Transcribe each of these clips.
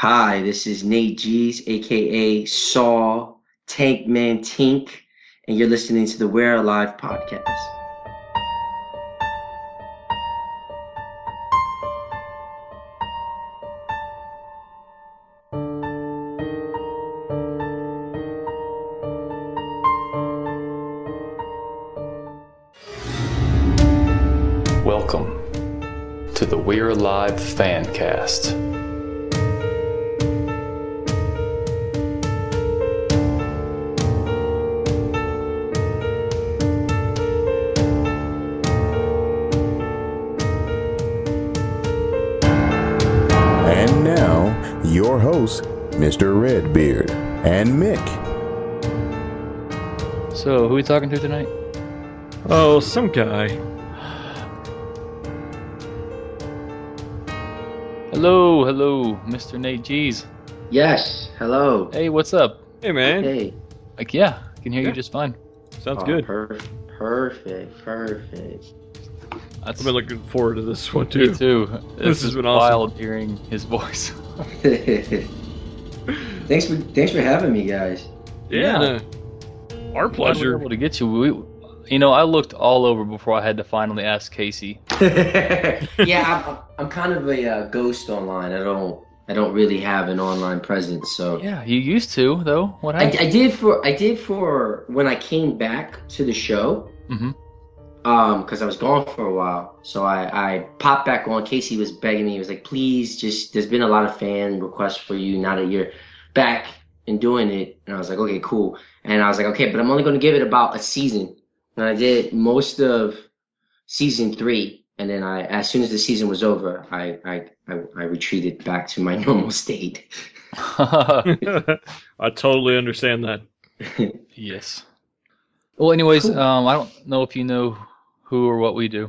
Hi, this is Nate Geez, aka Saul Tankman Tink, and you're listening to the We're Alive podcast. Welcome to the We're Alive Fancast. Mr. Redbeard and Mick. So, who are we talking to tonight? Oh, some guy. Hello, hello, Mr. Nate Geez. Yes, hello. Hey, what's up? Hey, man. Hey. Like, yeah, I can hear you just fine. Sounds Oh, good. per- perfect, perfect. That's I've been looking forward to this one, me too. too. This This has is been awesome. wild hearing his voice. thanks for thanks for having me, guys. Yeah. Yeah. Our Glad we were pleasure. able to get you. We, you know, I looked all over before I had to finally ask Casey. yeah, I'm, I'm kind of a uh, ghost online. I don't I don't really have an online presence, so Yeah, you used to though. What I. I did for I did for when I came back to the show. Mm-hmm. Um, because I was gone for a while, so I I popped back on. Casey was begging me. He was like, "Please, just there's been a lot of fan requests for you now that you're back and doing it." And I was like, "Okay, cool." And I was like, "Okay, but I'm only going to give it about a season." And I did most of season three, and then I, as soon as the season was over, I I I, I retreated back to my normal state. I totally understand that. yes. Well, anyways, Cool. um, I don't know if you know who or what we do.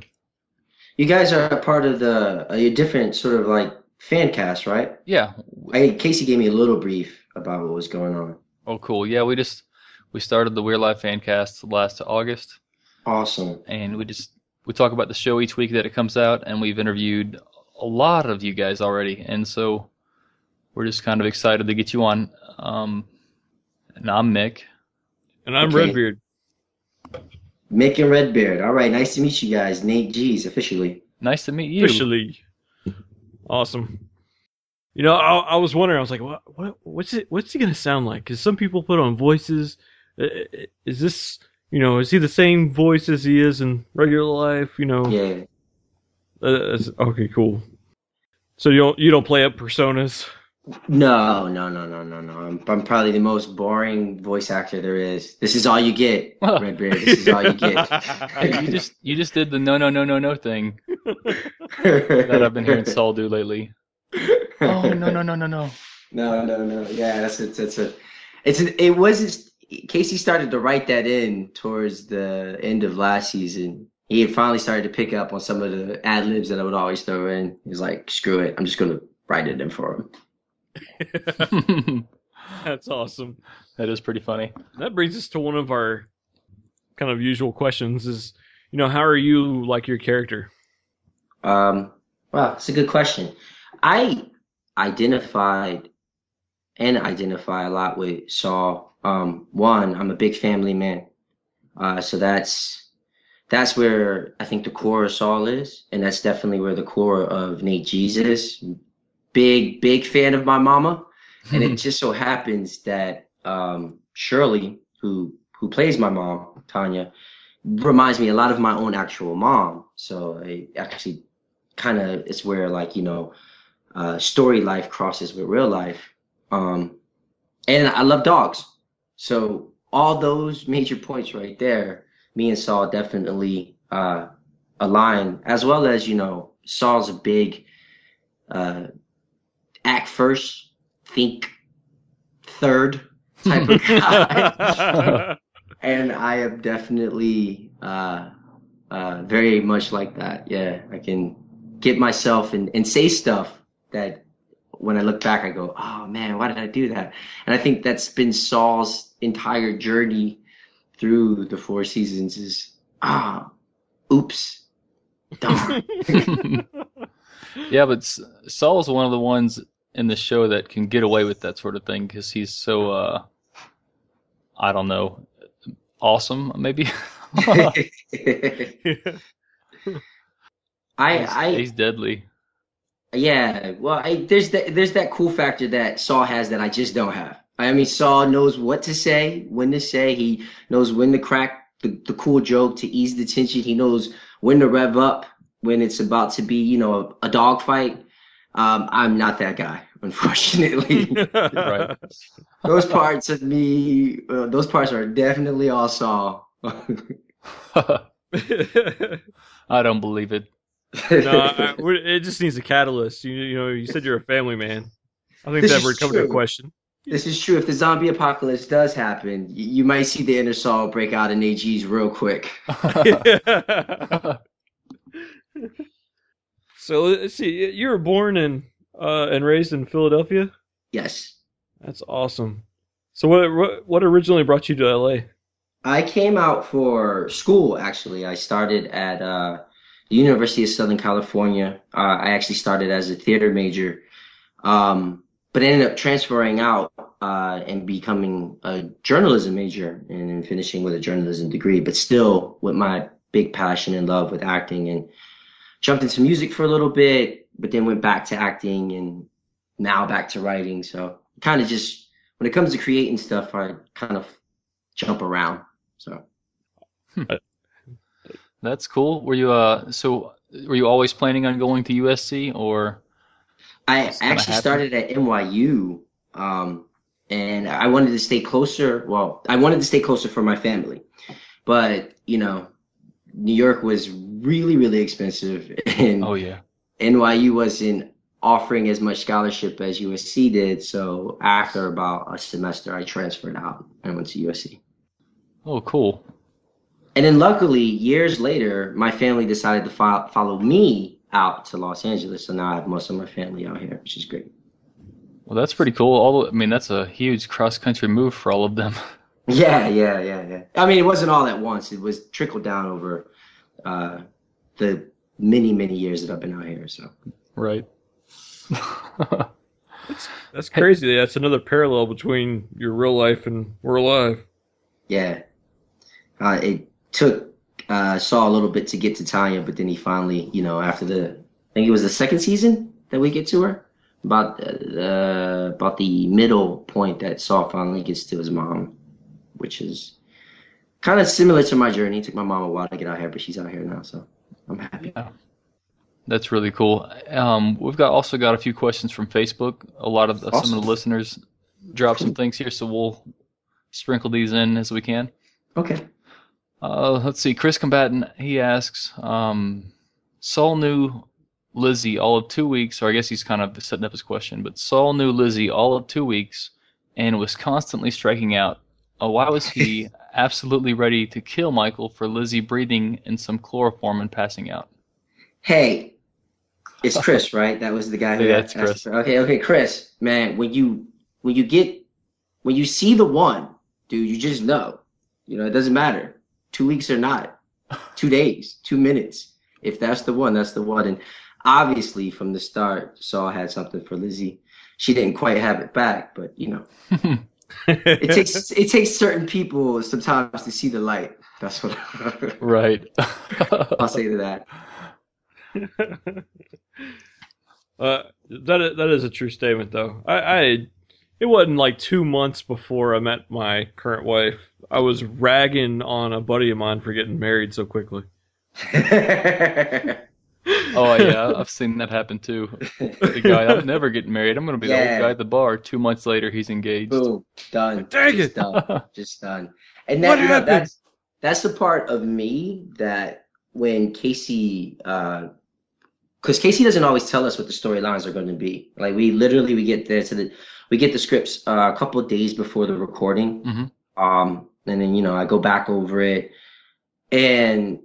You guys are a part of the a different sort of like fan cast, right? Yeah. I Casey gave me a little brief about what was going on. Oh, cool. Yeah, we just we started the We're Alive Fancast last August, Awesome. and we just we talk about the show each week that it comes out, and we've interviewed a lot of you guys already, and so we're just kind of excited to get you on. Um, and I'm Mick. And I'm Okay. Redbeard. Mick and Redbeard. All right, nice to meet you guys. Nate Geez officially. Nice to meet you. Officially. Awesome. You know, I, I was wondering. I was like, what, what, what's it? What's he gonna sound like? Because some people put on voices. Is this, you know, is he the same voice as he is in regular life? You know. Yeah. Uh, that's- okay, cool. So you don't you don't play up personas? No, no, no, no, no, no. I'm, I'm probably the most boring voice actor there is. This is all you get, Redbeard. This is all you get. Hey, you just you just did the no no no no no thing that I've been hearing Saul do lately. Oh no no no no no. No, no, no. Yeah, that's it's it's a it's an, it was Casey started to write that in towards the end of last season. He had finally started to pick up on some of the ad libs that I would always throw in. He's like, "Screw it, I'm just gonna write it in for him." That's awesome. that is pretty funny. That brings us to one of our kind of usual questions: is you know how are you like your character? Um, wow, it's a good question. I identified and identify a lot with Saul. Um, one, I'm a big family man, uh, so that's that's where I think the core of Saul is, and that's definitely where the core of Nate Geez is. Big, big fan of my mama, and it just so happens that um, Shirley, who who plays my mom, Tanya, reminds me a lot of my own actual mom. So it actually kind of it's where like you know, uh, story life crosses with real life. Um, and I love dogs, so all those major points right there, me and Saul definitely uh, align. As well as you know, Saul's a big uh, act first, think third type of guy. and I am definitely uh, uh, very much like that. Yeah, I can get myself and, and say stuff that when I look back, I go, oh man, why did I do that? And I think that's been Saul's entire journey through the four seasons is, ah, oops, darn. yeah, but S- Saul's one of the ones in the show that can get away with that sort of thing because he's so uh, I don't know, awesome maybe. I he's, I he's deadly. Yeah, well, I, there's that there's that cool factor that Saul has that I just don't have. I mean, Saul knows what to say, when to say. He knows when to crack the, the cool joke to ease the tension. He knows when to rev up when it's about to be, you know, a, a dog fight. Um, I'm not that guy, unfortunately. Right. those parts of me, uh, those parts are definitely all Saul. I don't believe it. No, I, it just needs a catalyst. You, you know, you said you're a family man. I think This that would cover the true. question. This is true. If the zombie apocalypse does happen, y- you might see the inner Saul break out in AGs real quick. so let's see. You were born in uh, and raised in Philadelphia. Yes. That's awesome. So what what what originally brought you to LA? I came out for school, actually. I started at uh, the University of Southern California. Uh, I actually started as a theater major, um, but ended up transferring out uh, and becoming a journalism major and finishing with a journalism degree, but still with my big passion and love with acting and jumped into music for a little bit, but then went back to acting and now back to writing. So kind of just, when it comes to creating stuff, I kind of jump around. So. That's cool. Were you uh so were you always planning on going to USC or I actually started at NYU, um, and I wanted to stay closer. Well, I wanted to stay closer for my family, but you know, New York was really, really expensive, and oh yeah. NYU wasn't offering as much scholarship as USC did. So after about a semester, I transferred out and went to USC. Oh cool. And then luckily, years later, my family decided to fo- follow me out to Los Angeles. So now I have most of my family out here, which is great. Well that's pretty cool. All I mean that's a huge cross country move for all of them. Yeah, yeah, yeah, yeah. I mean, it wasn't all at once. It was trickled down over uh, the many, many years that I've been out here. So right. That's that's crazy. That's another parallel between your real life and we're alive. yeah, uh, it took uh, Saul a little bit to get to Tanya, but then he finally, you know, after the, I think it was the second season that we get to her. About uh, about the middle point that Saul finally gets to his mom, which is kind of similar to my journey. It took my mom a while to get out here, but she's out here now, so I'm happy. That's really cool. Um, we've got also got a few questions from Facebook. A lot of the, some of the listeners dropped some things here, so we'll sprinkle these in as we can. Okay. Uh, let's see. Chris Combatant he asks, um, Saul knew Lizzie all of two weeks, or I guess he's kind of setting up his question. But Saul knew Lizzie all of two weeks and was constantly striking out. Uh, why was he absolutely ready to kill Michael for Lizzie breathing in some chloroform and passing out? Hey, it's Chris, right? That was the guy who Yeah, asked Chris. Okay, okay, Chris, man, when you when you get when you see the one, dude, you just know. You know, it doesn't matter. Two weeks or not, two days, two minutes. If that's the one, that's the one. And obviously, from the start, Saul had something for Lizzie. She didn't quite have it back, but you know, it takes it takes certain people sometimes to see the light. That's what right. I'll say to that. Uh, that is, that is a true statement, though. I, I it wasn't like two months before I met my current wife. I was ragging on a buddy of mine for getting married so quickly. Oh yeah, I've seen that happen too. The guy, I'm never getting married. I'm gonna be the old guy at the bar. Two months later, he's engaged. Boom, done. Dang just it. done. Just done. And that, What you know, that's that's the part of me that when Casey, because Casey doesn't always tell us what the storylines are going to be. Like we literally we get there to the we get the scripts uh, a couple of days before the recording, Mhm. um, and then you know I go back over it, and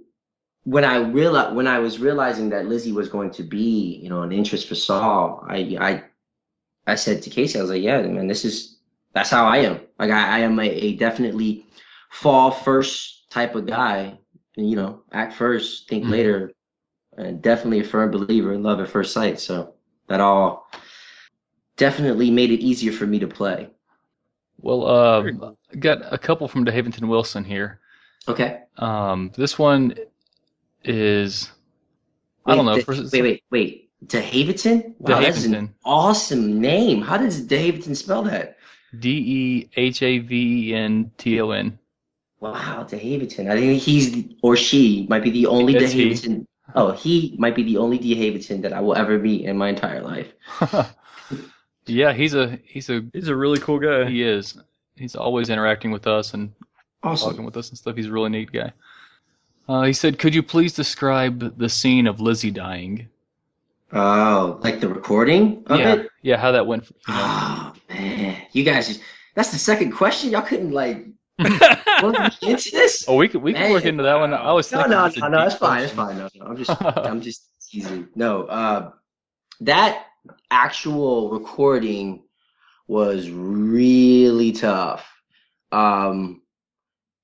when I realized when I was realizing that Lizzie was going to be you know an interest for Saul, I I I said to Casey, I was like, yeah, man, this is that's how I am. Like I, I am a, a definitely fall first type of guy. And, you know, act first, think Mhm. later. And definitely a firm believer in love at first sight. So that all definitely made it easier for me to play. Well, cool. got a couple from DeHaventon Wilson here. Okay. Um, this one is I don't know. Wait, for- wait, wait, wait. DeHaventon? Wow, that's an awesome name. How does DeHaventon spell that? D E H A V E N T O N. Wow, DeHaventon. I think he's or she might be the only he. DeHaventon. Oh, he might be the only DeHaventon that I will ever meet in my entire life. yeah, he's a he's a He's a really cool guy. he is. He's always interacting with us and Awesome. talking with us and stuff. He's a really neat guy. Uh, he said, "Could you please describe the scene of Lizzie dying?" Oh, like the recording of yeah, it? yeah, how that went. You know. Oh man, you guys, that's the second question. Y'all couldn't like work into this. oh, we could we could work into that one. I was No, thinking no, it's no, no. It's fine. It's fine. No, no. I'm just, I'm just teasing. No, uh, that actual recording was really tough. Um,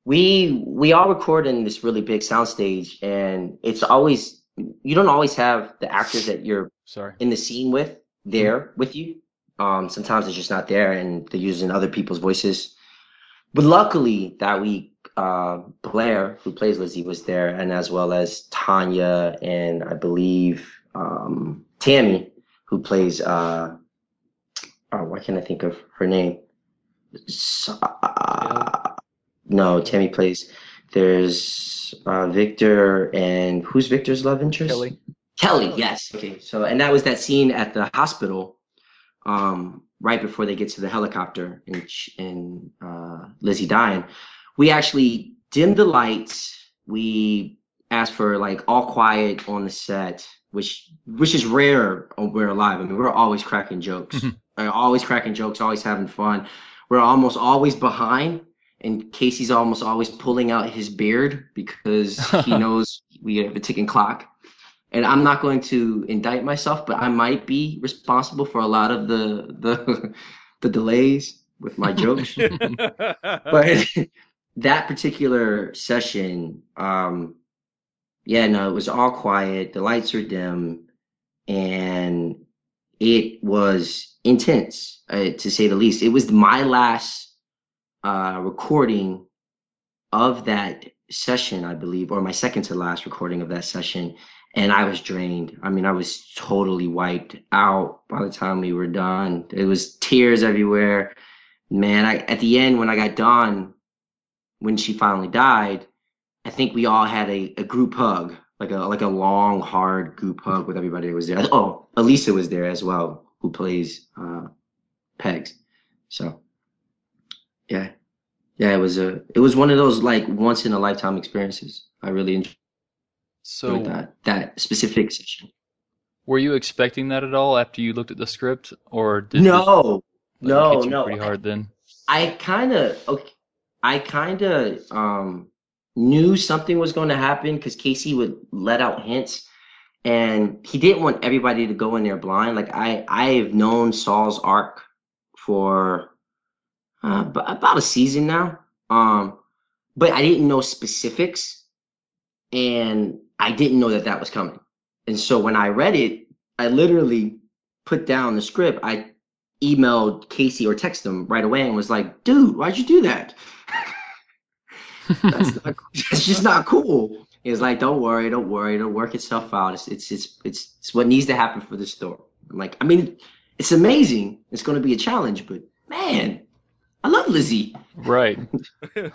we we all record in this really big soundstage, and it's always you don't always have the actors that you're Sorry. in the scene with there with you. Um, sometimes it's just not there, and they're using other people's voices. But luckily that week, uh, Blair, who plays Lizzie, was there, and as well as Tanya and I believe um, Tammy, who plays. Uh, oh, why can't I think of her name? Uh, no, Tammy plays. There's uh, Victor and who's Victor's love interest? Kelly. Kelly, yes. Okay, so and that was that scene at the hospital, um, right before they get to the helicopter and and uh, Lizzie dying. We actually dimmed the lights. We asked for like all quiet on the set, which which is rare when we're alive. I mean, we're always cracking jokes, Mhm. Uh, always cracking jokes, always having fun. We're almost always behind, and Casey's almost always pulling out his beard because he knows we have a ticking clock and I'm not going to indict myself, but I might be responsible for a lot of the the the delays with my jokes. but that particular session, um, yeah, no, it was all quiet. The lights were dim, and it was intense, uh, to say the least. It was my last uh, recording of that session, I believe, or my second to last recording of that session and I was drained. I mean, I was totally wiped out by the time we were done. It was tears everywhere. Man, I at the end when I got done, when she finally died, I think we all had a, a group hug, like a like a long, hard group hug with everybody that was there. Oh, Elisa was there as well, who plays uh, Pegs. So, yeah, yeah, it was a it was one of those like once in a lifetime experiences. I really enjoyed So, that that specific session. were you expecting that at all after you looked at the script, or did No, like, no, no. pretty hard then? I kind of, okay, I kind of um, knew something was going to happen because Casey would let out hints, and he didn't want everybody to go in there blind. Like I, I've known Saul's arc for uh, ab- about a season now, um, but I didn't know specifics, and I didn't know that that was coming. And so when I read it, I literally put down the script. I emailed Casey or texted him right away and was like, dude, why'd you do that? that's, not, that's just not cool. He was like, don't worry, don't worry, it'll work itself out. It's, it's, it's, it's, it's what needs to happen for the story. I'm like, I mean, it's amazing. It's going to be a challenge, but man, I love Lizzie. Right. and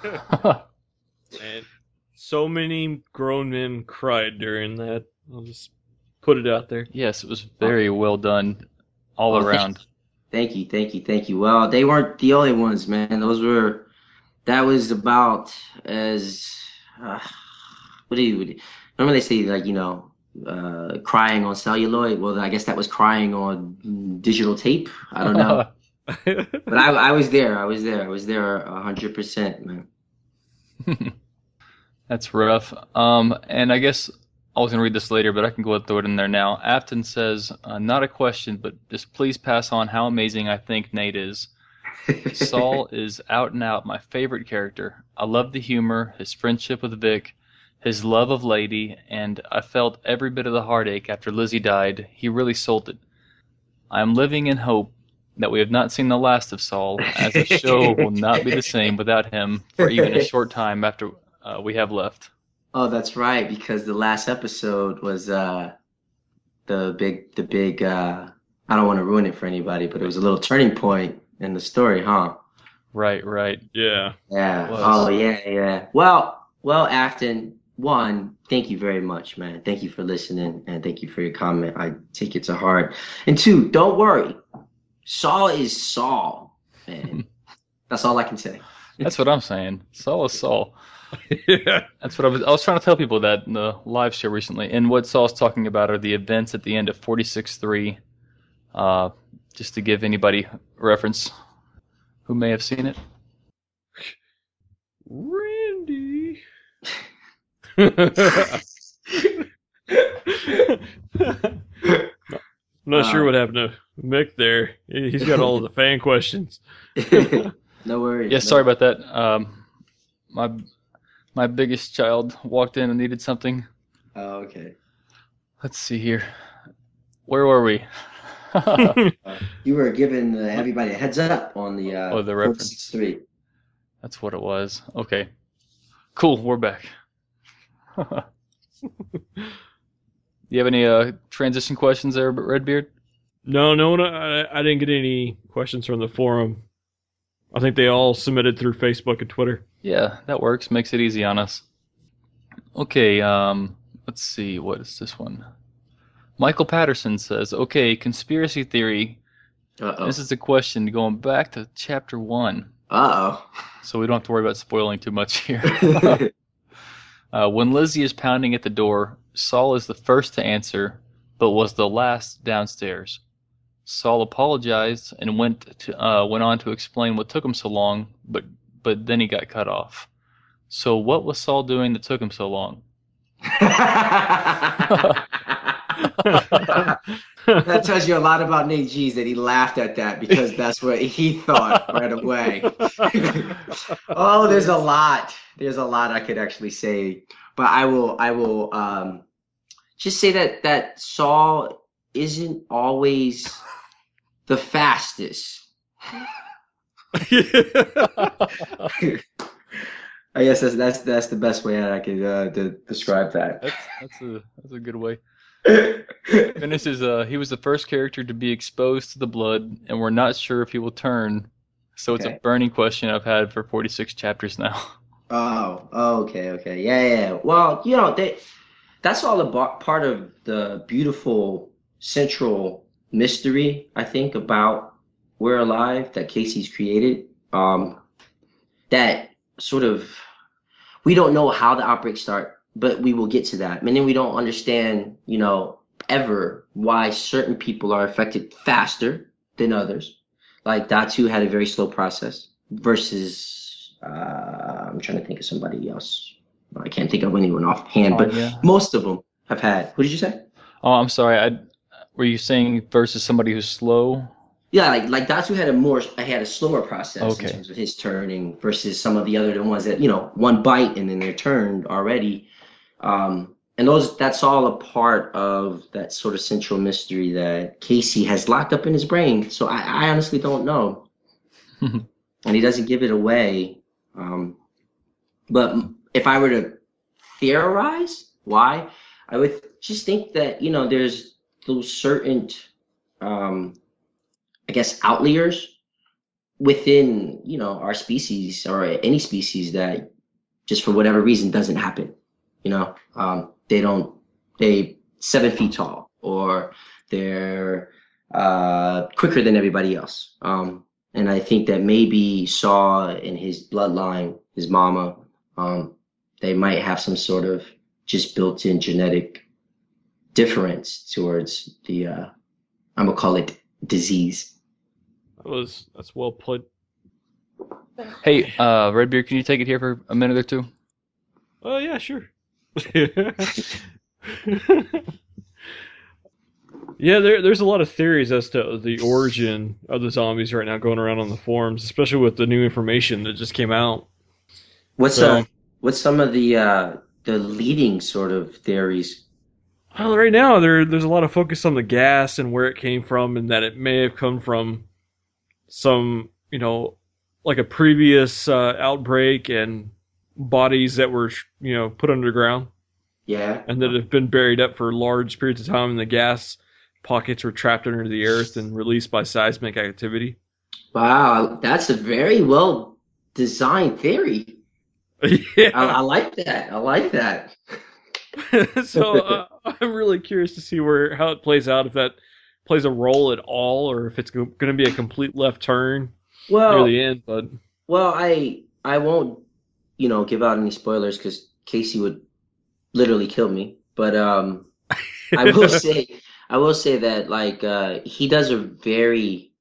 so many grown men cried during that. I'll just put it out there. yes, it was very oh. well done all Oh, around. Thank you, thank you, thank you. Well, they weren't the only ones, man. Those were, that was about as, uh, what do you, normally they say like, you know, uh, crying on celluloid. Well, I guess that was crying on digital tape. I don't know. but I, I was there. I was there. I was there a hundred percent, man. That's rough. Um, and I guess I was going to read this later, but I can go ahead and throw it in there now. Afton says, uh, not a question, but just please pass on how amazing I think Nate is. Saul is out and out my favorite character. I love the humor, his friendship with Vic, his love of Lady, and I felt every bit of the heartache after Lizzie died. He really sold it. I am living in hope that we have not seen the last of Saul, as the show will not be the same without him for even a short time after uh, we have left. Oh, that's right, because the last episode was uh the big the big uh I don't want to ruin it for anybody, but it was a little turning point in the story, huh? Right, right. Yeah. Yeah. Oh yeah, yeah. Well, well, Afton, one, thank you very much, man. Thank you for listening and thank you for your comment. I take it to heart. And two, don't worry. Saul is Saul, man. That's all I can say. That's what I'm saying. Saul is Saul. yeah. That's what I was. I was trying to tell people that in the live show recently. And what Saul's talking about are the events at the end of 46.3. Uh, just to give anybody reference who may have seen it. Randy. Not sure what happened to Mick there. He- He's got all of the fan questions. no worries. Yeah, no- sorry about that. Um, my my biggest child walked in and needed something. Oh, okay. Let's see here. Where were we? You were giving uh, everybody a heads up on the uh Oh, the reference. 463. That's what it was. Okay. Cool, we're back. you have any uh, transition questions there, Redbeard? No, no one. I, I didn't get any questions from the forum. I think they all submitted through Facebook and Twitter. Yeah, that works. Makes it easy on us. Okay, um, let's see. What is this one? Michael Patterson says, okay, conspiracy theory. Uh-oh. This is a question going back to chapter one, Uh-oh. so we don't have to worry about spoiling too much here. uh, when Lizzie is pounding at the door, Saul is the first to answer, but was the last downstairs. Saul apologized and went to uh, went on to explain what took him so long, but but then he got cut off. So what was Saul doing that took him so long? that tells you a lot about Nate Geez that he laughed at that because that's what he thought right away. oh, there's a lot. There's a lot I could actually say, but I will. I will um, just say that that Saul isn't always the fastest. I guess that's that's that's the best way that I could uh, de- describe that. That's that's a that's a good way. Finishes. Uh, he was the first character to be exposed to the blood, and we're not sure if he will turn. So it's Okay. a burning question I've had for 46 chapters now. Oh, okay, okay, yeah, yeah. yeah. Well, you know, they, that's all a part of the beautiful central mystery, I think, about We're Alive that Casey's created. Um, that sort of, we don't know how the outbreaks start, but we will get to that. And then we don't understand, you know, ever why certain people are affected faster than others. Like Datu had a very slow process versus uh, I'm trying to think of somebody else. I can't think of anyone offhand, but Oh, yeah. most of them have had. What did you say? Oh, I'm sorry. I were you saying versus somebody who's slow? Yeah, like like Datu had a more I had a slower process Okay. in terms of his turning versus some of the other ones that you know one bite and then they're turned already. Um, and those that's all a part of that sort of central mystery that Casey has locked up in his brain. So I, I honestly don't know, and he doesn't give it away. Um, but if I were to theorize why, I would just think that you know there's those certain, um, I guess, outliers within you know our species or any species that just for whatever reason doesn't happen. You know, um, they don't they seven feet tall or they're uh, quicker than everybody else. Um, and I think that maybe Saul in his bloodline, his mama, um, they might have some sort of just built-in genetic difference towards the uh, I'm gonna call it disease. That was that's well put. Hey, uh, Redbeard, can you take it here for a minute or two? Oh yeah, sure. yeah, there, there's a lot of theories as to the origin of the zombies right now going around on the forums, especially with the new information that just came out. What's So- uh, what's some of the uh, the leading sort of theories? Well, right now there there's a lot of focus on the gas and where it came from, and that it may have come from some, you know, like a previous uh, outbreak and bodies that were, you know, put underground Yeah. and that have been buried up for large periods of time, and the gas pockets were trapped under the earth and released by seismic activity. Wow, that's a very well designed theory. I, yeah. I like that. I like that. so uh, I'm really curious to see where how it plays out. If that plays a role at all, or if it's going to be a complete left turn near Well, the end. But well, I I won't, you know, give out any spoilers because Casey would literally kill me. But um, I will say, I will say that like uh, he does a very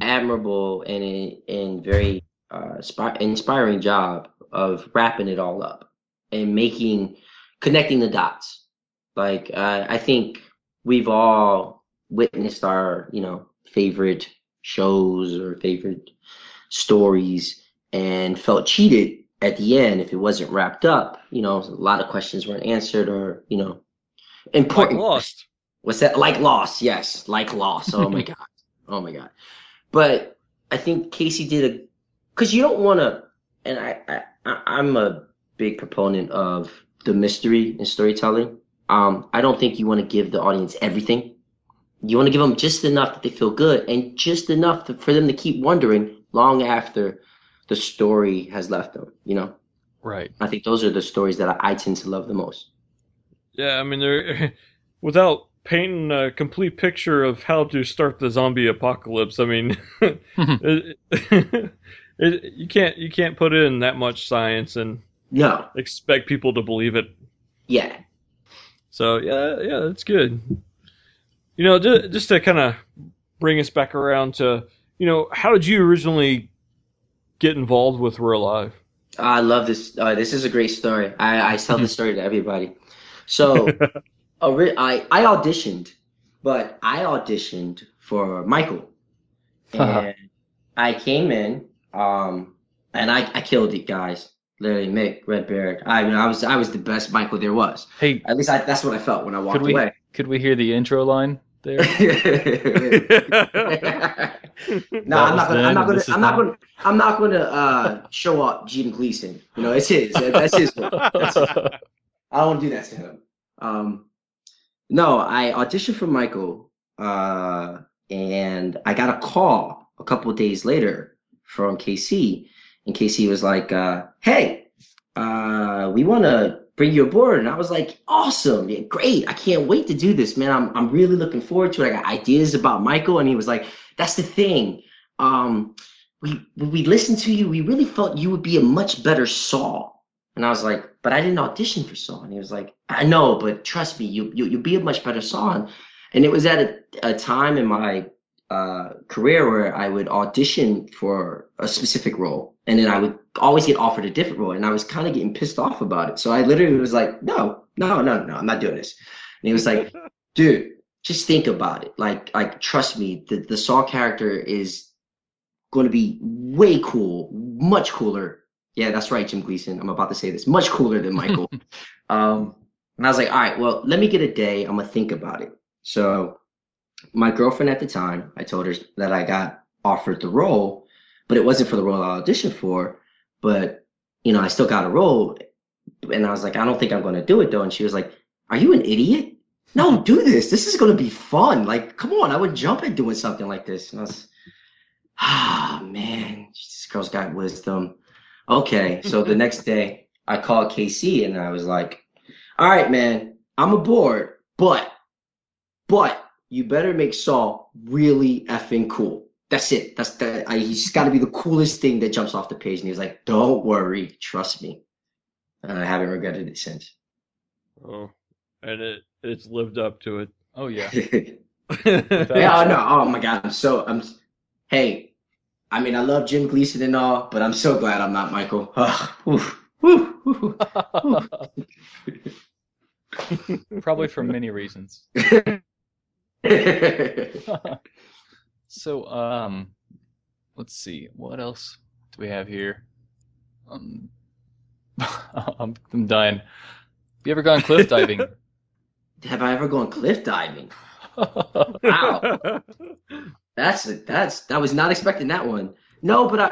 admirable and and very uh, spi- inspiring job of wrapping it all up and making connecting the dots. Like uh, I think we've all witnessed our you know favorite shows or favorite stories and felt cheated at the end if it wasn't wrapped up. You know, a lot of questions weren't answered or you know like important. Lost. What's that? Like Lost, yes, like Lost. Oh my god, oh my god. But I think Casey did a because you don't want to, and I, I I'm a big proponent of the mystery and storytelling. Um, I don't think you want to give the audience everything. You want to give them just enough that they feel good, and just enough to, for them to keep wondering long after the story has left them. You know, Right. I think those are the stories that I, I tend to love the most. Yeah, I mean, they're without painting a complete picture of how to start the zombie apocalypse. I mean, it, it, you can't you can't put in that much science and No, expect people to believe it. yeah, So yeah, yeah, that's good. You know, just, just to kind of bring us back around to, you know, how did you originally get involved with real life? I love this. Uh, this is a great story. I, I tell this story to everybody. So, ori- I I auditioned, but I auditioned for Michael, and I came in, um, and I, I killed it, guys. Literally, Mick Redbeard. I mean, I was I was the best Michael there was. Hey, At least I, that's what I felt when I walked could we away. could we hear the intro line there? No, I'm not gonna. I'm not gonna. this is I'm not gonna. I'm not gonna uh, show up Gene Gleason. You know, it's his. That's his. one. That's his. I don't do that to him. Um, no, I auditioned for Michael, uh, and I got a call a couple of days later from KC, and KC was like, uh, "Hey, uh, we want to bring you aboard," and I was like, "Awesome, yeah, great! I can't wait to do this, man. I'm I'm really looking forward to it. I got ideas about Michael," and he was like, "That's the thing." Um, we we listened to you, we really felt you would be a much better Saul. And I was like, but I didn't audition for Saul. And he was like, I know, but trust me, you you you'll be a much better Saul. And, it was at a, a time in my uh, career where I would audition for a specific role, and then I would always get offered a different role, and I was kind of getting pissed off about it. So I literally was like, no, no, no, no, I'm not doing this. And he was like, dude, just think about it. Like, like trust me, the the Saul character is going to be way cool, much cooler. Yeah, that's right, Jim Gleason. I'm about to say this. Much cooler than Michael. um, and I was like, all right, well, let me get a day. I'm gonna think about it. So, my girlfriend at the time, I told her that I got offered the role, but it wasn't for the role I auditioned for. But you know, I still got a role, and I was like, I don't think I'm gonna do it though. And she was like, Are you an idiot? No, do this. This is gonna be fun. Like, come on, I would jump at doing something like this. And I was, ah, man, this girl's got wisdom. Okay, so the next day I called KC and I was like, all right, man, I'm aboard, but, but you better make Saul really effing cool. That's it. That's the, I, he's got to be the coolest thing that jumps off the page. And he was like, don't worry, trust me. And I haven't regretted it since. Oh, and it it's lived up to it. oh yeah. yeah, no, oh my God, I'm so, I'm, hey, I mean, I love Jim Gleason and all, but I'm so glad I'm not Michael. Probably for many reasons. so, um, let's see. What else do we have here? Um, I'm, I'm dying. Have you ever gone cliff diving? Have I ever gone cliff diving? Wow. That's that's I was not expecting that one. No, but I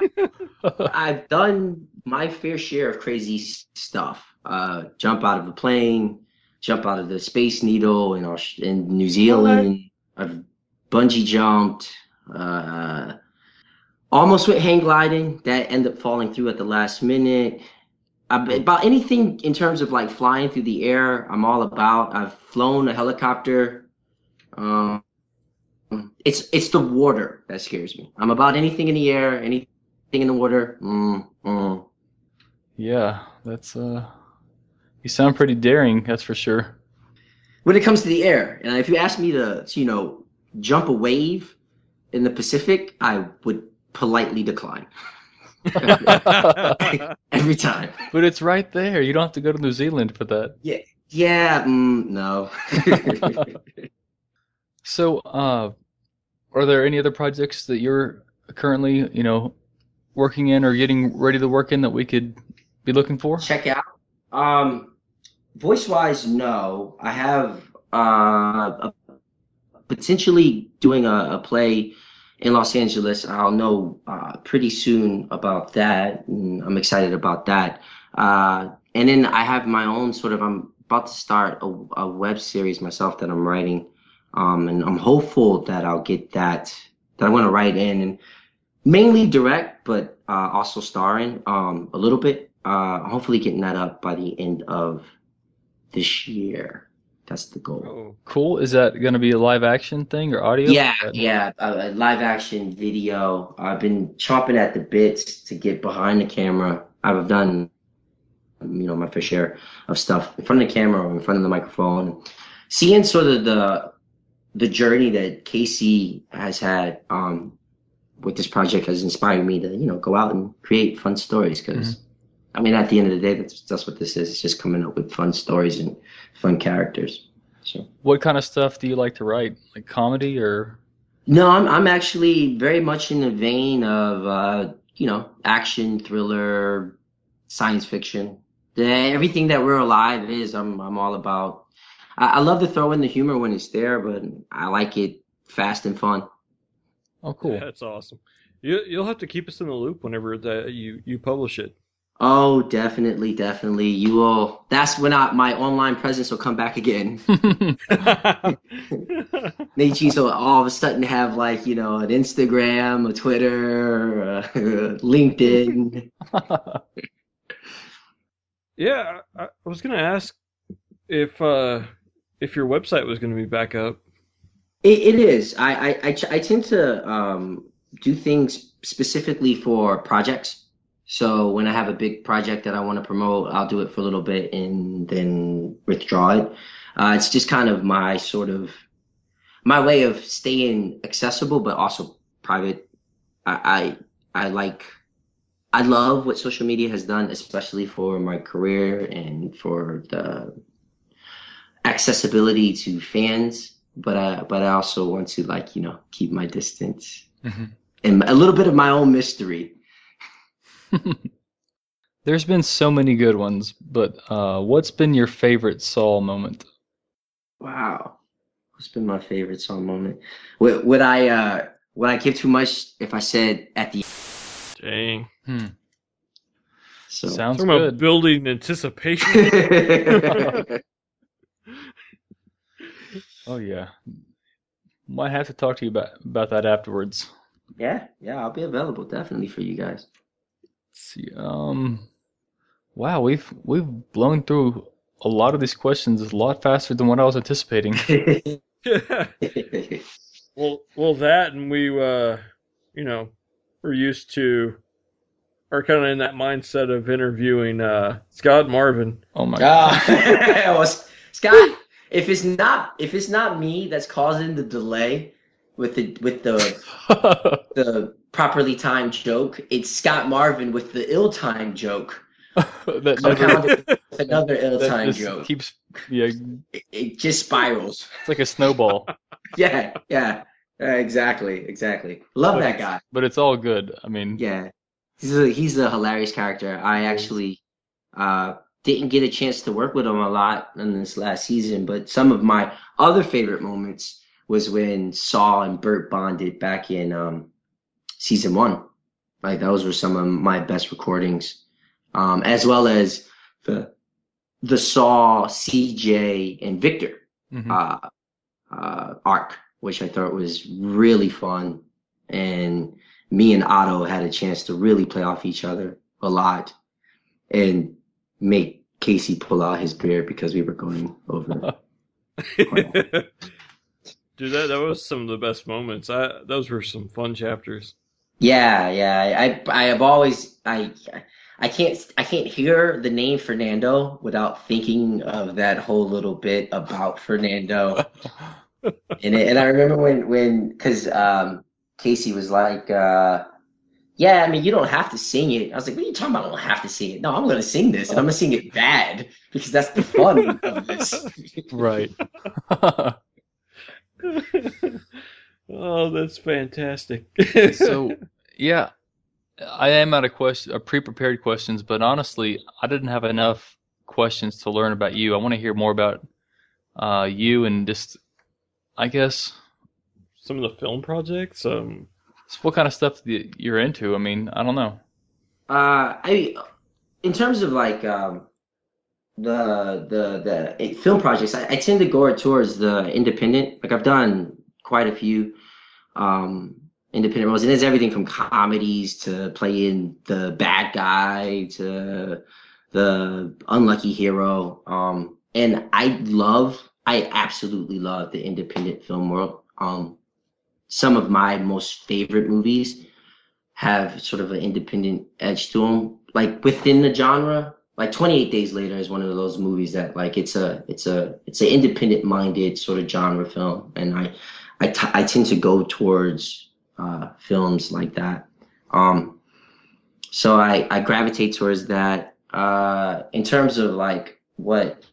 I've done my fair share of crazy stuff. Uh, jump out of a plane, jump out of the Space Needle in Aus- in New Zealand. I've bungee jumped. Uh, almost went hang gliding. That ended up falling through at the last minute. Uh, about anything in terms of like flying through the air, I'm all about. I've flown a helicopter. Um, it's it's the water that scares me. I'm about anything in the air, anything in the water. Mm, mm. yeah, that's uh, you sound pretty daring. That's for sure. When it comes to the air, and if you ask me to, to, you know, jump a wave in the Pacific, I would politely decline every time. but it's right there. You don't have to go to New Zealand for that. Yeah, mm, no. So, uh, are there any other projects that you're currently, you know, working in or getting ready to work in that we could be looking for? check out. Um, voice wise, no. I have uh, a, potentially doing a, a play in Los Angeles. I'll know uh, pretty soon about that. And I'm excited about that. Uh, and then I have my own sort of. I'm about to start a, a web series myself that I'm writing, um, and I'm hopeful that I'll get that. That I want to write in and mainly direct, but uh, also starring um, a little bit. Uh, hopefully, getting that up by the end of this year. That's the goal. Oh, Cool. Is that going to be a live action thing or audio? Yeah, yeah, a, a live action video. I've been chomping at the bits to get behind the camera. I've done, you know, my fair share of stuff in front of the camera or in front of the microphone. Seeing sort of the the journey that Casey has had um, with this project has inspired me to, you know, go out and create fun stories. Because, I mean, at the end of the day, that's that's what this is. It's just coming up with fun stories and fun characters. So. What kind of stuff do you like to write? Like comedy or? No, I'm I'm actually very much in the vein of uh, you know action, thriller, science fiction. The, everything that we're alive is I'm I'm all about. I, I love to throw in the humor when it's there, but I like it fast and fun. Oh, cool. That's awesome. You you'll have to keep us in the loop whenever that you you publish it. Oh, definitely, definitely. You will. That's when I, my online presence will come back again. Nate will all of a sudden have like you know an Instagram, a Twitter, uh, LinkedIn. yeah, I, I was gonna ask if uh if your website was gonna be back up. It, it is. I, I, I, I tend to um, do things specifically for projects. So when I have a big project that I want to promote, I'll do it for a little bit and then withdraw it. Uh, it's just kind of my sort of my way of staying accessible, but also private. I, I, I like, I love what social media has done, especially for my career and for the accessibility to fans but I but I also want to like you know keep my distance Mhm. and a little bit of my own mystery. There's been so many good ones, but uh, what's been your favorite Saul moment? Wow, what's been my favorite Saul moment? Would, would I uh would I give too much if I said at the Dang. Hmm. so Sounds Talking about good. building anticipation. Oh yeah. Might have to talk to you about about that afterwards. yeah yeah I'll be available definitely for you guys. Let's see. Um, wow, we've we've blown through a lot of these questions a lot faster than what I was anticipating. well, well, that and we, uh, you know, we're used to, are kind of in that mindset of interviewing uh, Scott Marvin. Oh my god. Ah, well, Scott, if it's not if it's not me that's causing the delay with the with the the properly timed joke, it's Scott Marvin with the ill-timed joke. that never, another ill-timed joke. keeps yeah, It, it just spirals. it's like a snowball, Yeah, yeah, uh, exactly, exactly. Love that guy. but it's all good. I mean, Yeah, he's a he's a hilarious character. I actually uh, didn't get a chance to work with him a lot in this last season, but some of my other favorite moments was when Saul and Burt bonded back in um, season one. Like those were some of my best recordings, um, as well as the the Saul, CJ, and Victor Mhm. uh, uh, arc, which I thought was really fun. And me and Otto had a chance to really play off each other a lot and make Casey pull out his beard because we were going over. Dude, that that was some of the best moments. I those were some fun chapters. yeah, yeah. I I have always I I can't I can't hear the name Fernando without thinking of that whole little bit about Fernando. and it, and I remember when when because um, Casey was like, uh, "Yeah, I mean, you don't have to sing it." I was like, "What are you talking about? I don't have to sing it. No, I'm gonna sing this, and I'm gonna sing it bad because that's the fun of this." right. oh, that's fantastic. so yeah, I am out of question, uh, pre-prepared questions, but honestly, I didn't have enough questions to learn about you. I want to hear more about uh, you and just, I guess, some of the film projects. Um, just what kind of stuff that you're into. I mean, I don't know. Uh, I, in terms of like um, the the the eh, film projects, I, I tend to go towards the independent. Like I've done quite a few um, independent roles, and it's everything from comedies to playing the bad guy to the unlucky hero. Um, and I love, I absolutely love the independent film world. Um, some of my most favorite movies have sort of an independent edge to them, like within the genre. Like 28 Days Later is one of those movies that like it's a it's a it's an independent minded sort of genre film, and I I, t- I tend to go towards uh, films like that. Um, so I I gravitate towards that. Uh, in terms of like what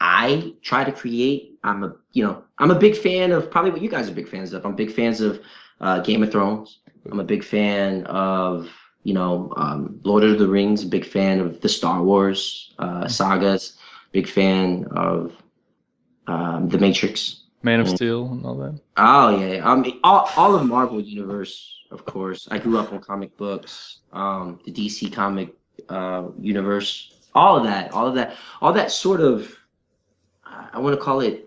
I try to create, I'm a you know I'm a big fan of probably what you guys are big fans of. I'm big fans of uh, Game of Thrones. I'm a big fan of you know um, Lord of the Rings. Big fan of the Star Wars uh, sagas. Big fan of um, the Matrix. Man of Mm. Steel and all that. Oh yeah, I mean all all of Marvel universe, of course. I grew up on comic books, um, the DC comic uh, universe, all of that, all of that, all that sort of. I want to call it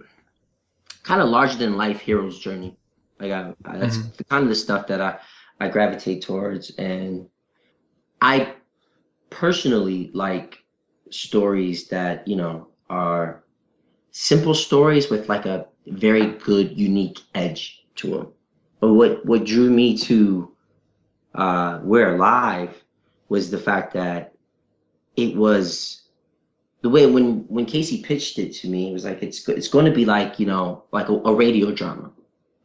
kind of larger than life hero's journey. Like I, I that's Mhm. the kind of the stuff that I I gravitate towards, and I personally like stories that you know are simple stories with like a very good unique edge to them but what what drew me to uh we're alive was the fact that it was the way when when casey pitched it to me it was like it's it's going to be like you know like a, a radio drama.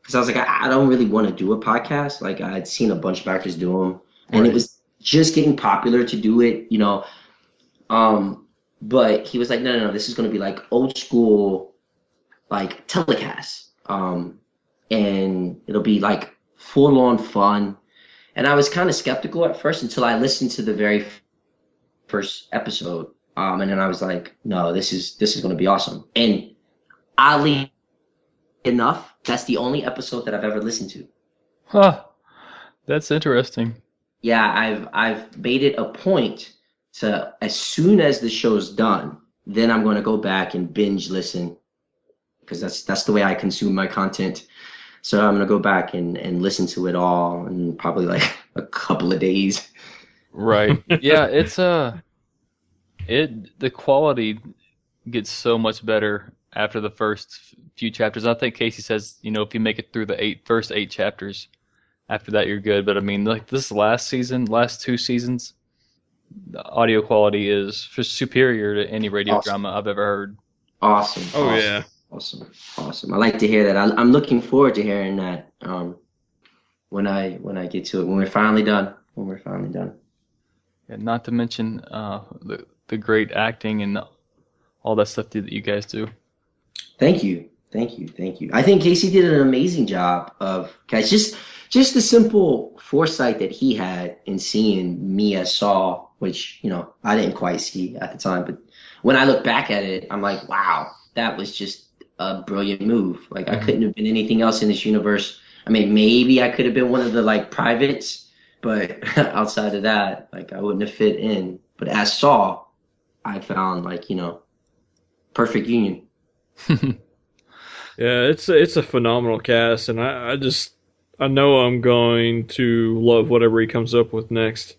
Because i was like I, I don't really want to do a podcast. Like i'd seen a bunch of actors do them and it was just getting popular to do it you know. Um but he was like no no no this is going to be like old school like telecast. Um and it'll be like full on fun. And i was kind of skeptical at first until i listened to the very first episode. Um and then i was like no this is this is going to be awesome. And oddly enough that's the only episode that i've ever listened to. Huh. That's interesting. Yeah i've i've made it a point to as soon as the show's done then i'm going to go back and binge listen because that's that's the way i consume my content so i'm going to go back and and listen to it all in probably like a couple of days Right. yeah, it's uh it the quality gets so much better after the first few chapters. I think Casey says, you know, if you make it through the eight first eight chapters, after that you're good. But I mean, like this last season, last two seasons, the audio quality is just superior to any radio Awesome. drama I've ever heard. awesome oh awesome, yeah. awesome awesome i like to hear that I, i'm looking forward to hearing that um when i when i get to it when we're finally done when we're finally done And not to mention uh, the the great acting and all that stuff that you guys do. Thank you. Thank you. Thank you. I think Casey did an amazing job of guys just just the simple foresight that he had in seeing me as Saul, which, you know, I didn't quite see at the time, but when I look back at it, I'm like, wow, that was just a brilliant move. Like I Mhm. couldn't have been anything else in this universe. I mean, maybe I could have been one of the like privates, but outside of that, like I wouldn't have fit in. But as Saul, I found like you know, perfect union. Yeah, it's a, it's a phenomenal cast, and I, I just I know I'm going to love whatever he comes up with next.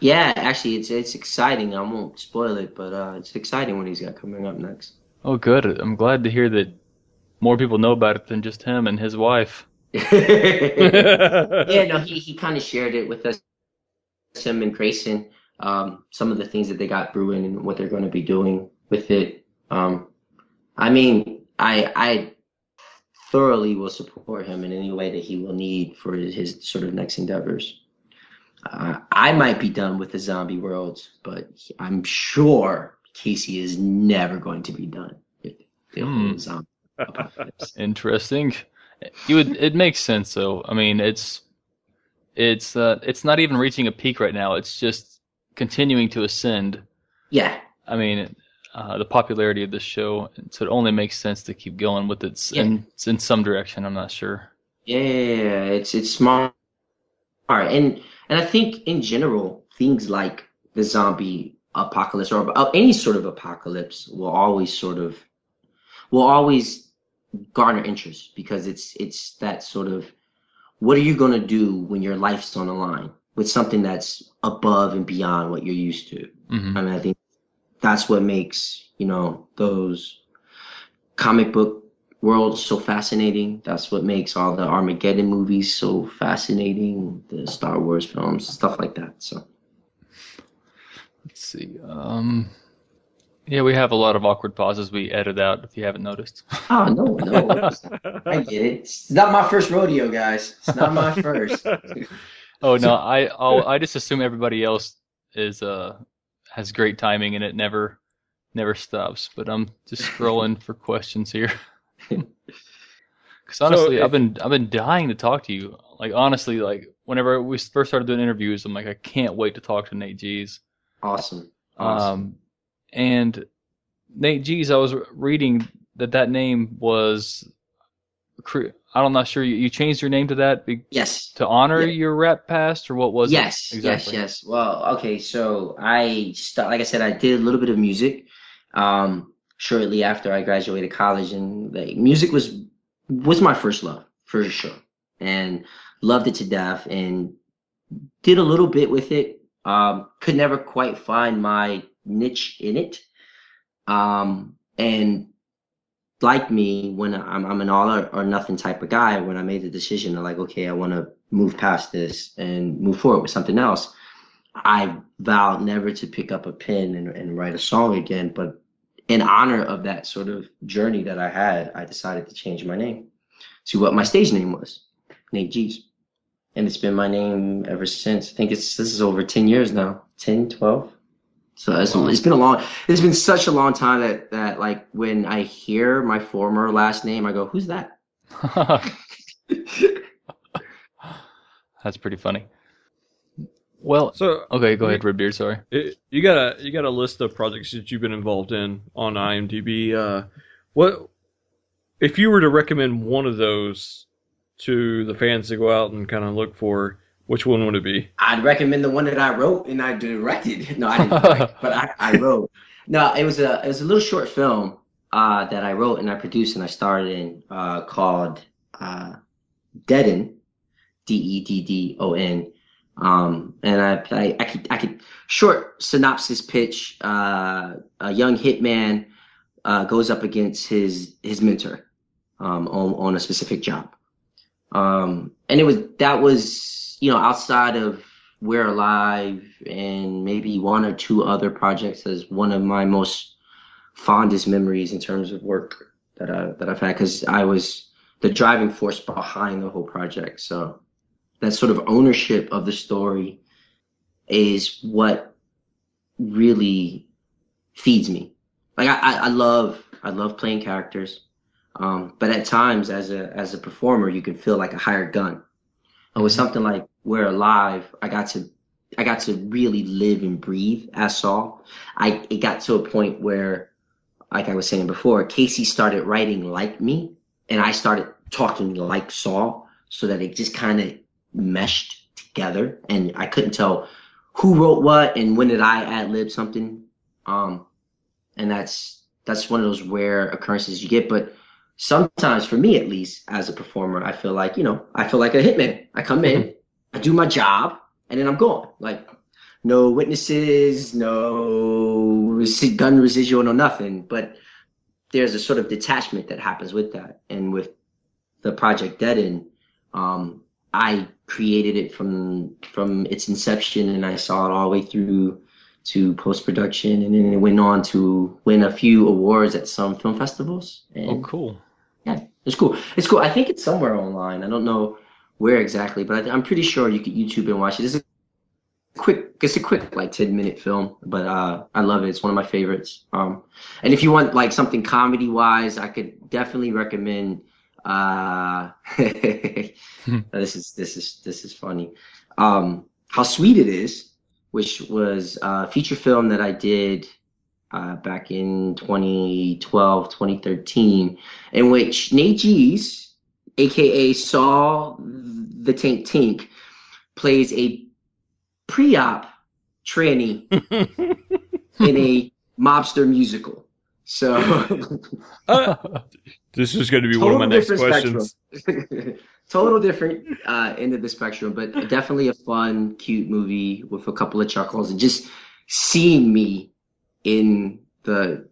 Yeah, actually, it's it's exciting. I won't spoil it, but uh, it's exciting what he's got coming up next. oh, good. I'm glad to hear that more people know about it than just him and his wife. yeah, yeah, no, he, he kind of shared it with us, him and Grayson, um, some of the things that they got brewing and what they're going to be doing with it. Um, I mean, I I thoroughly will support him in any way that he will need for his, sort of next endeavors. Uh, I might be done with the zombie worlds, but I'm sure Casey is never going to be done with the Hmm. zombie apocalypse. Interesting. You would. It makes sense though. I mean, it's it's uh, it's not even reaching a peak right now. It's just continuing to ascend. Yeah, I mean, uh, the popularity of this show, so it only makes sense to keep going with it Yeah. in in some direction. I'm not sure. Yeah, it's it's smart, and and I think in general things like the zombie apocalypse or any sort of apocalypse will always sort of will always garner interest because it's it's that sort of what are you going to do when your life's on the line with something that's above and beyond what you're used to. hmm I mean, I think that's what makes you know those comic book worlds so fascinating. That's what makes all the Armageddon movies so fascinating. The Star Wars films, stuff like that. So Let's see. Um, yeah, we have a lot of awkward pauses we edit out. If you haven't noticed. oh no, no, I get it. It's not my first rodeo, guys. It's not my first. Oh no, I I'll, I just assume everybody else is uh has great timing and it never never stops. But I'm just scrolling for questions here. Because honestly, if- I've been I've been dying to talk to you. Like honestly, like whenever we first started doing interviews, I'm like I can't wait to talk to Nate Geez. Awesome. Awesome. Um, and Nate Geez, I was reading that that name was. cre- I'm not sure you, you changed your name to that be, yes. to honor Yeah. your rap past, or what was yes, it exactly? yes, yes. Well, okay. So I, st- like I said, I did a little bit of music um, shortly after I graduated college, and like, music was was my first love for sure, and loved it to death, and did a little bit with it. Um, could never quite find my niche in it, um, and like me, when I'm I'm an all or, or nothing type of guy, when I made the decision to like, okay, I want to move past this and move forward with something else, I vowed never to pick up a pen and, and write a song again. But in honor of that sort of journey that I had, I decided to change my name to what my stage name was, Nate Geez. And it's been my name ever since. I think it's this is over 10 years now, 10, 12. So it's, Wow. it's been a long, it's been such a long time that, that like when I hear my former last name, I go, who's that? That's pretty funny. Well, So okay, go ahead, Redbeard. Sorry. it, you got a you got a list of projects that you've been involved in on IMDb. Uh, what if you were to recommend one of those to the fans to go out and kind of look for? Which one would it be? I'd recommend the one that I wrote and I directed. No, I didn't direct, but I, I wrote. No, it was a it was a little short film uh, that I wrote and I produced and I starred in uh, called uh, Deaden, D E D D O N. Um, and I, I I could I could short synopsis pitch. Uh, a young hitman uh, goes up against his his mentor um, on on a specific job. Um, and it was that was you know outside of We're Alive and maybe one or two other projects as one of my most fondest memories in terms of work that I that I've had because I was the driving force behind the whole project. So that sort of ownership of the story is what really feeds me. Like I, I, love I love playing characters. Um, but at times as a as a performer you can feel like a hired gun. And with something like We're Alive, I got to I got to really live and breathe as Saul. I it got to a point where like I was saying before, Casey started writing like me, and I started talking like Saul, so that it just kind of meshed together, and I couldn't tell who wrote what and when did I ad lib something. Um, and that's that's one of those rare occurrences you get, but sometimes for me at least as a performer i feel like you know i feel like a hitman. I come in i do my job and then i'm gone. Like no witnesses no gun residual no nothing. But there's a sort of detachment that happens with that. And with the project dead end um, i created it from from its inception and i saw it all the way through to post production, and then it went on to win a few awards at some film festivals. And Oh, cool. yeah, it's cool. It's cool. I think it's somewhere online. I don't know where exactly, but I, I'm pretty sure you could YouTube and watch it. It's a quick. It's a quick like 10 minute film, but uh, I love it. It's one of my favorites. Um, and if you want like something comedy wise, I could definitely recommend. Uh, this is this is this is funny. Um, how sweet it is which was a feature film that I did uh, back in 2012, 2013, in which Nate Geez, aka Saul the Tank Tink, plays a pre-op tranny in a mobster musical. So Uh, this is going to be one of my next questions. Total different uh, end of the spectrum, but definitely a fun, cute movie with a couple of chuckles and just seeing me in the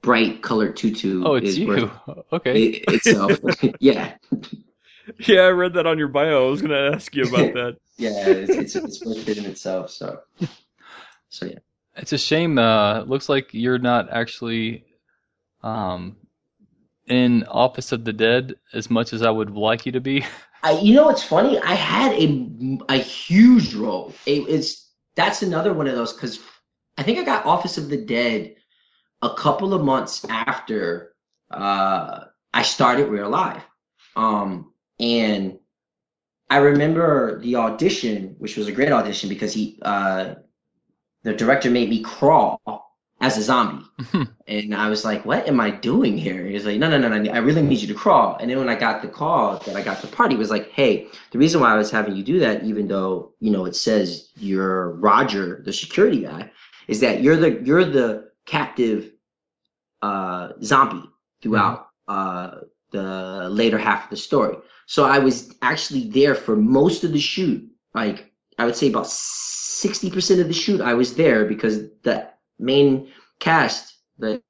bright colored tutu. oh, it's is you. worth Okay. it itself. yeah, Yeah, I read that on your bio. I was going to ask you about that. yeah, it's, it's it's worth it in itself. So, so yeah. It's a shame. Uh, looks like you're not actually um, in Office of the Dead as much as I would like you to be. I, you know what's funny? I had a a huge role. It, it's that's another one of those because I think I got Office of the Dead a couple of months after uh, I started We're Alive, um, and I remember the audition, which was a great audition because he uh, the director made me crawl as a zombie. And I was like, what am I doing here? He was like, no, no, no, no, I really need you to crawl. And then when I got the call that I got the party, was like, hey, the reason why I was having you do that, even though, you know, it says you're Roger, the security guy, is that you're the you're the captive uh zombie throughout uh the later half of the story. So I was actually there for most of the shoot. Like I would say about 60% of the shoot I was there because the main cast that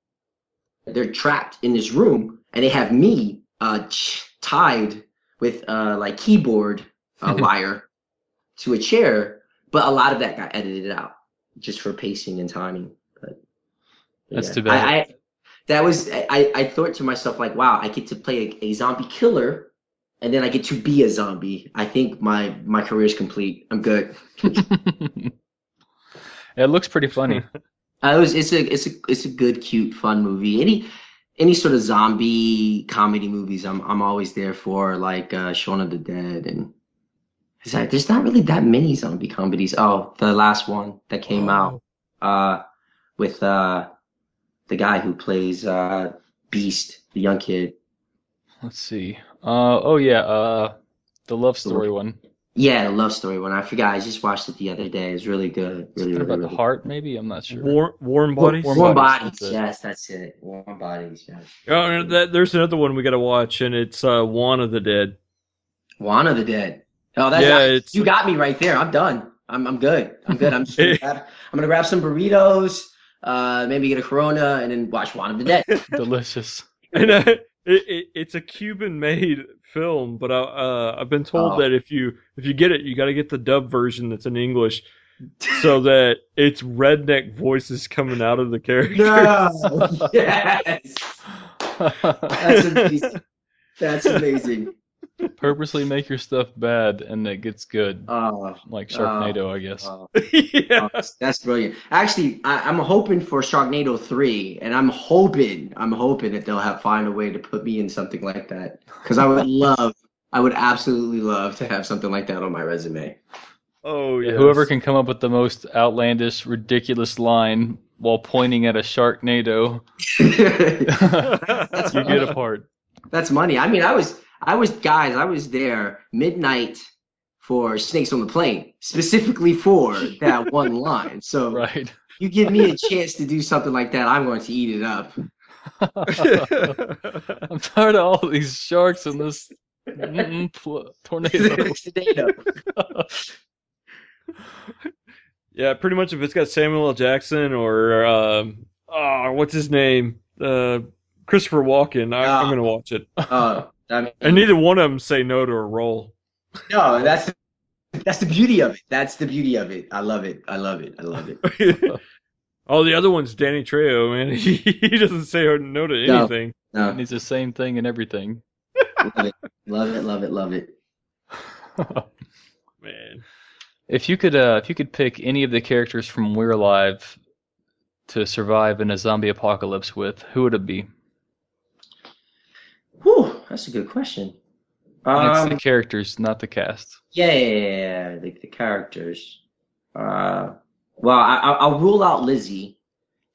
they're trapped in this room and they have me uh ch- tied with uh like keyboard uh, wire to a chair but a lot of that got edited out just for pacing and timing but, but That's too bad. I, I that was I, I thought to myself like wow i get to play a, a zombie killer and then i get to be a zombie i think my my career is complete i'm good it looks pretty funny. It was it's a it's a it's a good, cute, fun movie. Any any sort of zombie comedy movies, I'm I'm always there for, like uh, Shaun of the Dead, and is that, there's not really that many zombie comedies. Oh, the last one that came out, uh, with uh, the guy who plays uh, Beast, the young kid. Let's see. Uh, oh yeah. Uh, the love story one. Yeah, the love story one. I forgot. I just watched it the other day. It's really good. Really, Something really, about the really heart, maybe. I'm not sure. Warm, warm bodies. Warm Warm Bodies, bodies. that's. Yes, that's it. Warm bodies. Yes. Oh, that, there's another one we got to watch, and it's uh, Juan of the Dead. Juan of the Dead. Oh, that's Yeah, I- you got me right there. I'm done. I'm I'm good. I'm good. I'm just gonna grab, I'm gonna grab some burritos, uh, maybe get a Corona, and then watch Juan of the Dead. Delicious. And uh, it, it, it's a Cuban-made film, but I, uh, I've been told Oh. that if you if you get it, you got to get the dub version that's in English, so that it's redneck voices coming out of the character. no. yes. That's amazing. That's amazing. Purposely make your stuff bad and it gets good, Oh, like Sharknado, oh, I guess. oh, oh yeah. that's brilliant. Actually, I, I'm hoping for Sharknado three, and I'm hoping, I'm hoping that they'll have find a way to put me in something like that because I would love, I would absolutely love to have something like that on my resume. Oh Yeah, yeah. Whoever can come up with the most outlandish, ridiculous line while pointing at a Sharknado. That's you get a part. That's money. I mean, I was, I was, guys, I was there midnight for Snakes on the Plane, specifically for that one line. So Right. you give me a chance to do something like that, I'm going to eat it up. I'm tired of all these sharks and this pl- tornado. Tornado. yeah, pretty much if it's got Samuel L. Jackson or um, oh, what's his name, uh, Christopher Walken, I, I'm Ah. gonna watch it. Uh, I mean, And neither one of them say no to a role. no, that's that's the beauty of it. That's the beauty of it. I love it. I love it. I love it. oh, the other one's Danny Trejo, man. He, he doesn't say no to anything. No, And it's the same thing in everything. love it. Love it. Love it. Love it. Man. if you could, uh, if you could pick any of the characters from We're Alive to survive in a zombie apocalypse with, who would it be? Whew, that's a good question. It's the Um, characters, not the cast. yeah, yeah, yeah, yeah, the, the characters. Uh, well, I, I'll I'll rule out Lizzie,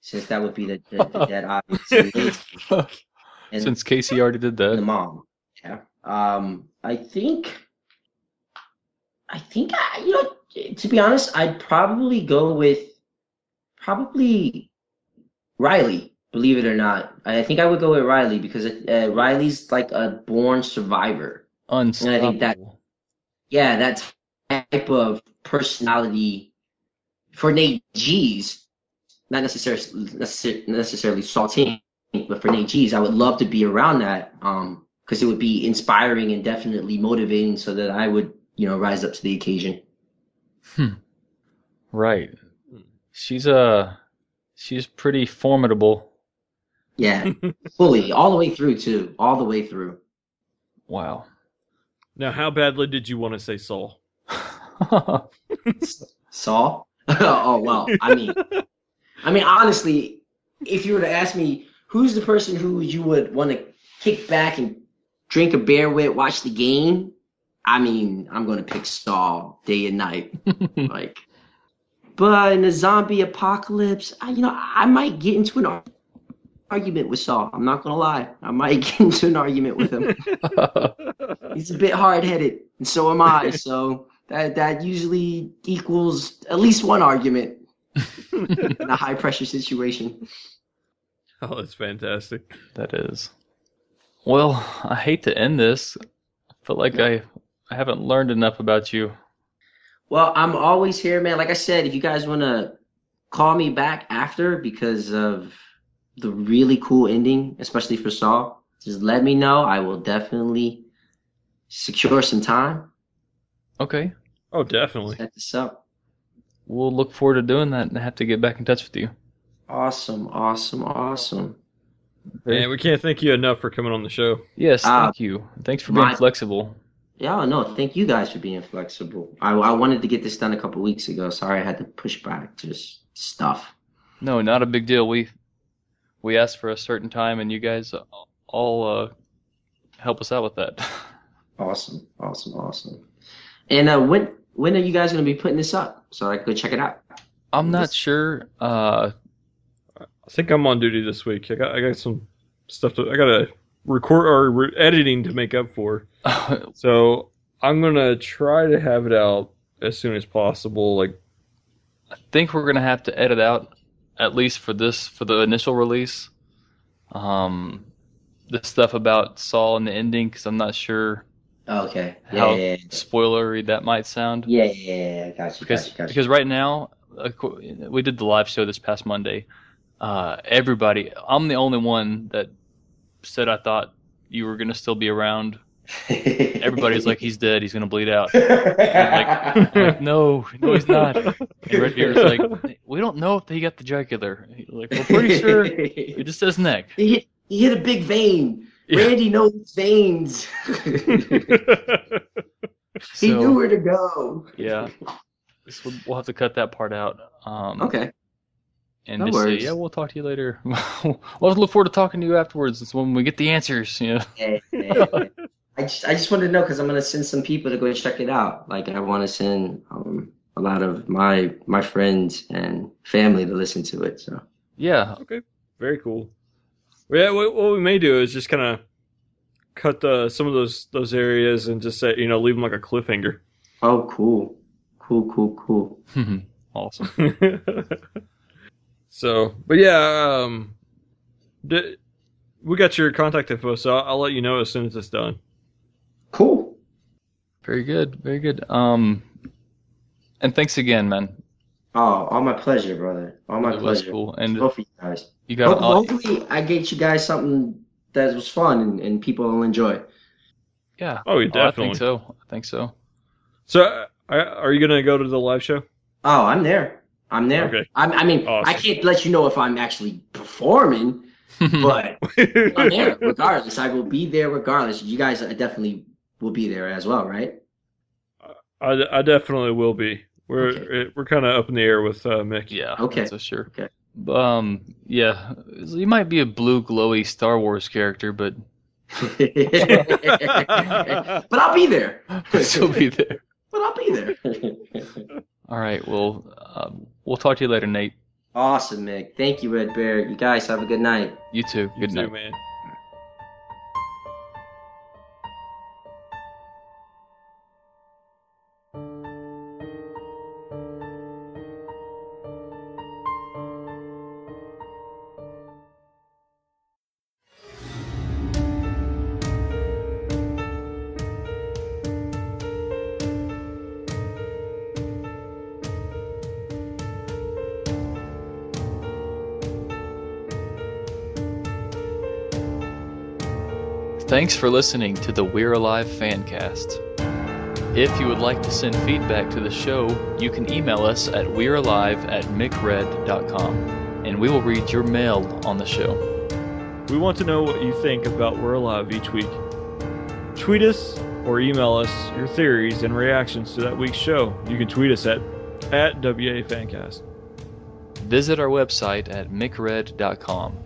since that would be the, the, the dead obvious. And, Since Casey already did that, the mom. Yeah. Um, I think, I think, I, you know, to be honest, I'd probably go with probably Riley. Believe it or not, I think I would go with Riley because uh, Riley's like a born survivor. Unstoppable. think that- Yeah, that type of personality for Nate Geez, not necessarily necessar- necessarily salting, but for Nate Geez, I would love to be around that um because it would be inspiring and definitely motivating, so that I would you know rise up to the occasion. Hmm. Right. She's uh she's pretty formidable. Yeah, fully, all the way through too, all the way through. Wow. Now, how badly did you want to say Saul? Saul? oh well, I mean, I mean honestly, if you were to ask me who's the person who you would want to kick back and drink a beer with, watch the game, I mean, I'm gonna pick Saul day and night, like. But in a zombie apocalypse, I, you know, I might get into an ar- argument with Saul. I'm not gonna lie, I might get into an argument with him. He's a bit hard headed, and so am I. So that that usually equals at least one argument in a high pressure situation. Oh, that's fantastic. that is. Well, I hate to end this. I feel like I I haven't learned enough about you. Well, I'm always here, man. Like I said, if you guys want to call me back after because of the really cool ending, especially for Saul, just let me know. I will definitely secure some time, Okay. Oh, definitely. set this up. We'll look forward to doing that and have to get back in touch with you. Awesome, awesome, awesome. Man, we can't thank you enough for coming on the show. Yes, Ah, thank you. Thanks for being my- flexible. Yeah, no, thank you guys for being flexible. I, I wanted to get this done a couple weeks ago. Sorry I had to push back. Just stuff. No, not a big deal. We we asked for a certain time and you guys all uh help us out with that. Awesome, awesome, awesome. And uh, when when are you guys going to be putting this up so I can go check it out? I'm not Yes. sure uh I think I'm on duty this week. I got I got some stuff to I got to record or re- editing to make up for. So I'm gonna try to have it out as soon as possible. Like I think we're gonna have to edit out at least for this for the initial release. Um, the stuff about Saul and the ending because I'm not sure Oh, okay. Yeah, how yeah, spoilery that might sound. yeah, yeah, yeah, yeah. Got you, because got you, got you. because right now uh, we did the live show this past Monday. Uh, everybody, I'm the only one that said I thought you were gonna still be around. Everybody's like, he's dead. He's gonna bleed out. I'm like, no, no, he's not. And Redbeard's like, we don't know if he got the jugular. He's Like, we're pretty sure it just says neck. he hit, he hit a big vein. Yeah. Randy knows veins. he So, knew where to go. yeah, we'll have to cut that part out. Um, Okay. and No just say, yeah, we'll talk to you later. we'll look forward to talking to you afterwards. It's when we get the answers. You know? I just I just wanted to know because I'm gonna send some people to go check it out. Like I want to send um, a lot of my my friends and family to listen to it. So Yeah, okay, Very cool. Well, Yeah, what, what we may do is just kind of cut the some of those those areas and just say you know leave them like a cliffhanger. Oh, cool, cool, cool, cool. awesome. so, but yeah, um, d- we got your contact info, so I'll, I'll let you know as soon as it's done. Cool. Very good, very good. Um, and thanks again, man. Oh, all my pleasure, brother. All my It was pleasure. cool, and Both of you guys. you got Ho- all, Hopefully, I get you guys something that was fun and, and people will enjoy. yeah. Oh, you Oh, I definitely. think so. I think so. So, uh, are you gonna go to the live show? Oh, I'm there. I'm there. Okay. I'm, I mean, Awesome. I can't let you know if I'm actually performing, but I'm there regardless. I will be there regardless. You guys are definitely will be there as well, right? I, I definitely will be. We're Okay. it- we're kind of up in the air with uh, Mick. yeah. Okay. That's for sure. Okay. Um. Yeah. You might be a blue glowy Star Wars character, but but I'll be there. still be there. But I'll be there. All right. Well, um, we'll talk to you later, Nate. awesome, Mick. Thank you, Redbeard. You guys have a good night. You too. You Good too, night. man. Thanks for listening to the We're Alive Fancast. If you would like to send feedback to the show, you can email us at we'realive at mickred.com and we will read your mail on the show. We want to know what you think about We're Alive each week. Tweet us or email us your theories and reactions to that week's show. You can tweet us at at WA Fancast. Visit our website at mickred.com.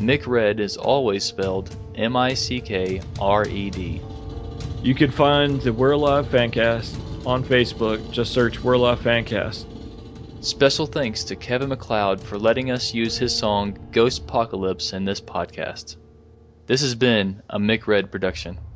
Mickred is always spelled M I C K R E D. You can find the We're Alive Fancast on Facebook. Just search We're Alive Fancast. Special thanks to Kevin MacLeod for letting us use his song Ghostpocalypse in this podcast. This has been a Mick Red production.